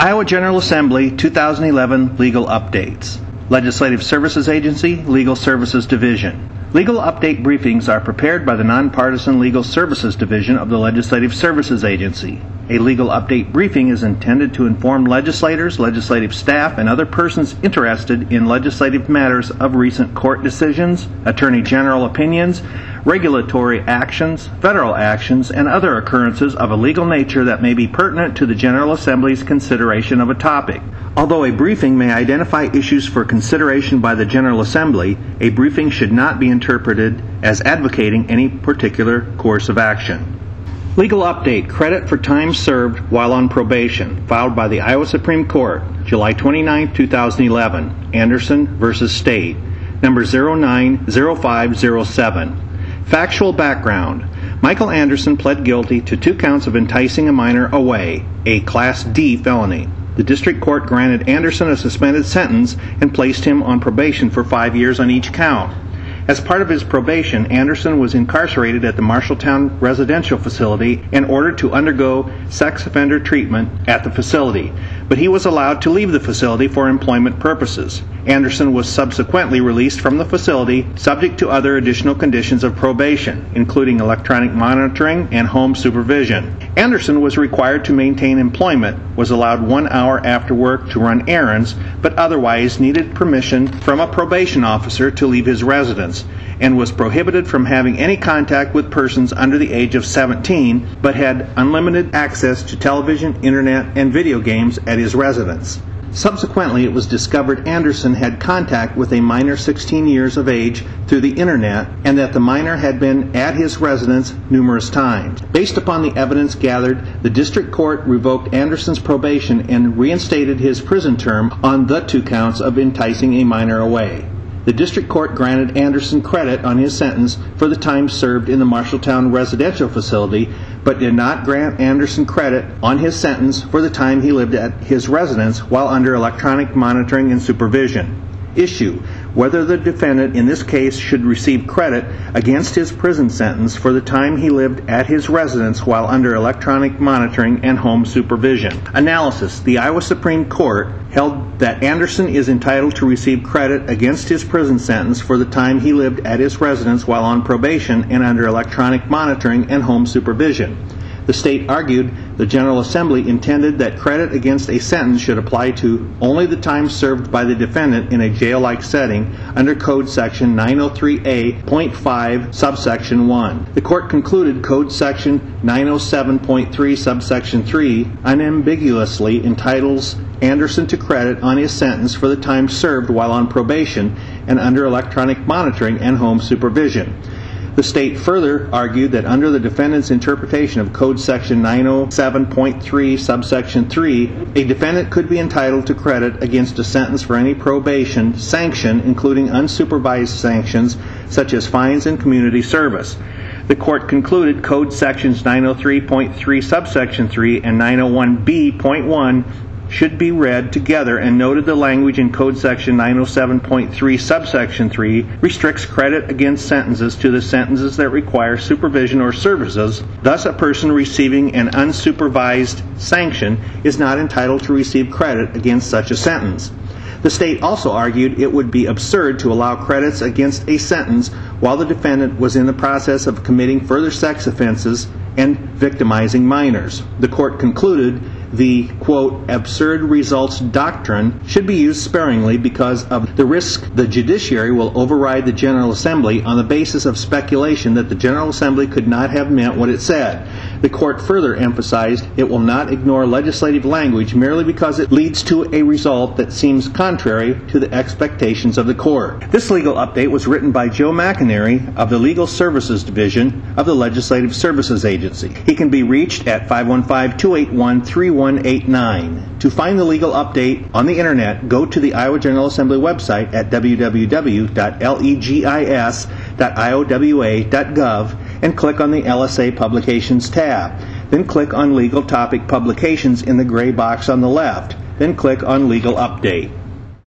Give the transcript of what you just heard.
Iowa General Assembly 2011 Legal Updates. Legislative Services Agency, Legal Services Division. Legal update briefings are prepared by the Nonpartisan Legal Services Division of the Legislative Services Agency. A legal update briefing is intended to inform legislators, legislative staff, and other persons interested in legislative matters of recent court decisions, attorney general opinions, regulatory actions, federal actions, and other occurrences of a legal nature that may be pertinent to the General Assembly's consideration of a topic. Although a briefing may identify issues for consideration by the General Assembly, a briefing should not be interpreted as advocating any particular course of action. Legal update credit for time served while on probation, filed by the Iowa Supreme Court, July 29, 2011, Anderson v. State, number 090507. Factual background Michael Anderson pled guilty to two counts of enticing a minor away, a Class D felony. The district court granted Anderson a suspended sentence and placed him on probation for five years on each count. As part of his probation, Anderson was incarcerated at the Marshalltown Residential Facility in order to undergo sex offender treatment at the facility, but he was allowed to leave the facility for employment purposes. Anderson was subsequently released from the facility subject to other additional conditions of probation, including electronic monitoring and home supervision. Anderson was required to maintain employment, was allowed one hour after work to run errands, but otherwise needed permission from a probation officer to leave his residence, and was prohibited from having any contact with persons under the age of 17, but had unlimited access to television, internet, and video games at his residence. Subsequently, it was discovered Anderson had contact with a minor 16 years of age through the internet and that the minor had been at his residence numerous times. Based upon the evidence gathered, the district court revoked Anderson's probation and reinstated his prison term on the two counts of enticing a minor away. The district court granted Anderson credit on his sentence for the time served in the Marshalltown residential facility, but did not grant Anderson credit on his sentence for the time he lived at his residence while under electronic monitoring and supervision. Issue whether the defendant in this case should receive credit against his prison sentence for the time he lived at his residence while under electronic monitoring and home supervision. Analysis The Iowa Supreme Court held that Anderson is entitled to receive credit against his prison sentence for the time he lived at his residence while on probation and under electronic monitoring and home supervision. The state argued the General Assembly intended that credit against a sentence should apply to only the time served by the defendant in a jail-like setting under Code Section 903A.5 subsection 1. The court concluded Code Section 907.3 subsection 3 unambiguously entitles Anderson to credit on his sentence for the time served while on probation and under electronic monitoring and home supervision. The state further argued that under the defendant's interpretation of Code Section 907.3, subsection 3, a defendant could be entitled to credit against a sentence for any probation sanction, including unsupervised sanctions such as fines and community service. The court concluded Code Sections 903.3, subsection 3, and 901B.1 should be read together and noted the language in Code Section 907.3 subsection 3 restricts credit against sentences to the sentences that require supervision or services. Thus, a person receiving an unsupervised sanction is not entitled to receive credit against such a sentence. The state also argued it would be absurd to allow credits against a sentence while the defendant was in the process of committing further sex offenses and victimizing minors. The court concluded the quote absurd results doctrine should be used sparingly because of the risk the judiciary will override the General Assembly on the basis of speculation that the General Assembly could not have meant what it said. The court further emphasized it will not ignore legislative language merely because it leads to a result that seems contrary to the expectations of the court. This legal update was written by Joe McInerney of the Legal Services Division of the Legislative Services Agency. He can be reached at 515 281 3189. To find the legal update on the internet, go to the Iowa General Assembly website at www.legis.iowa.gov and click on the LSA Publications tab. Then click on Legal Topic Publications in the gray box on the left. Then click on Legal Update.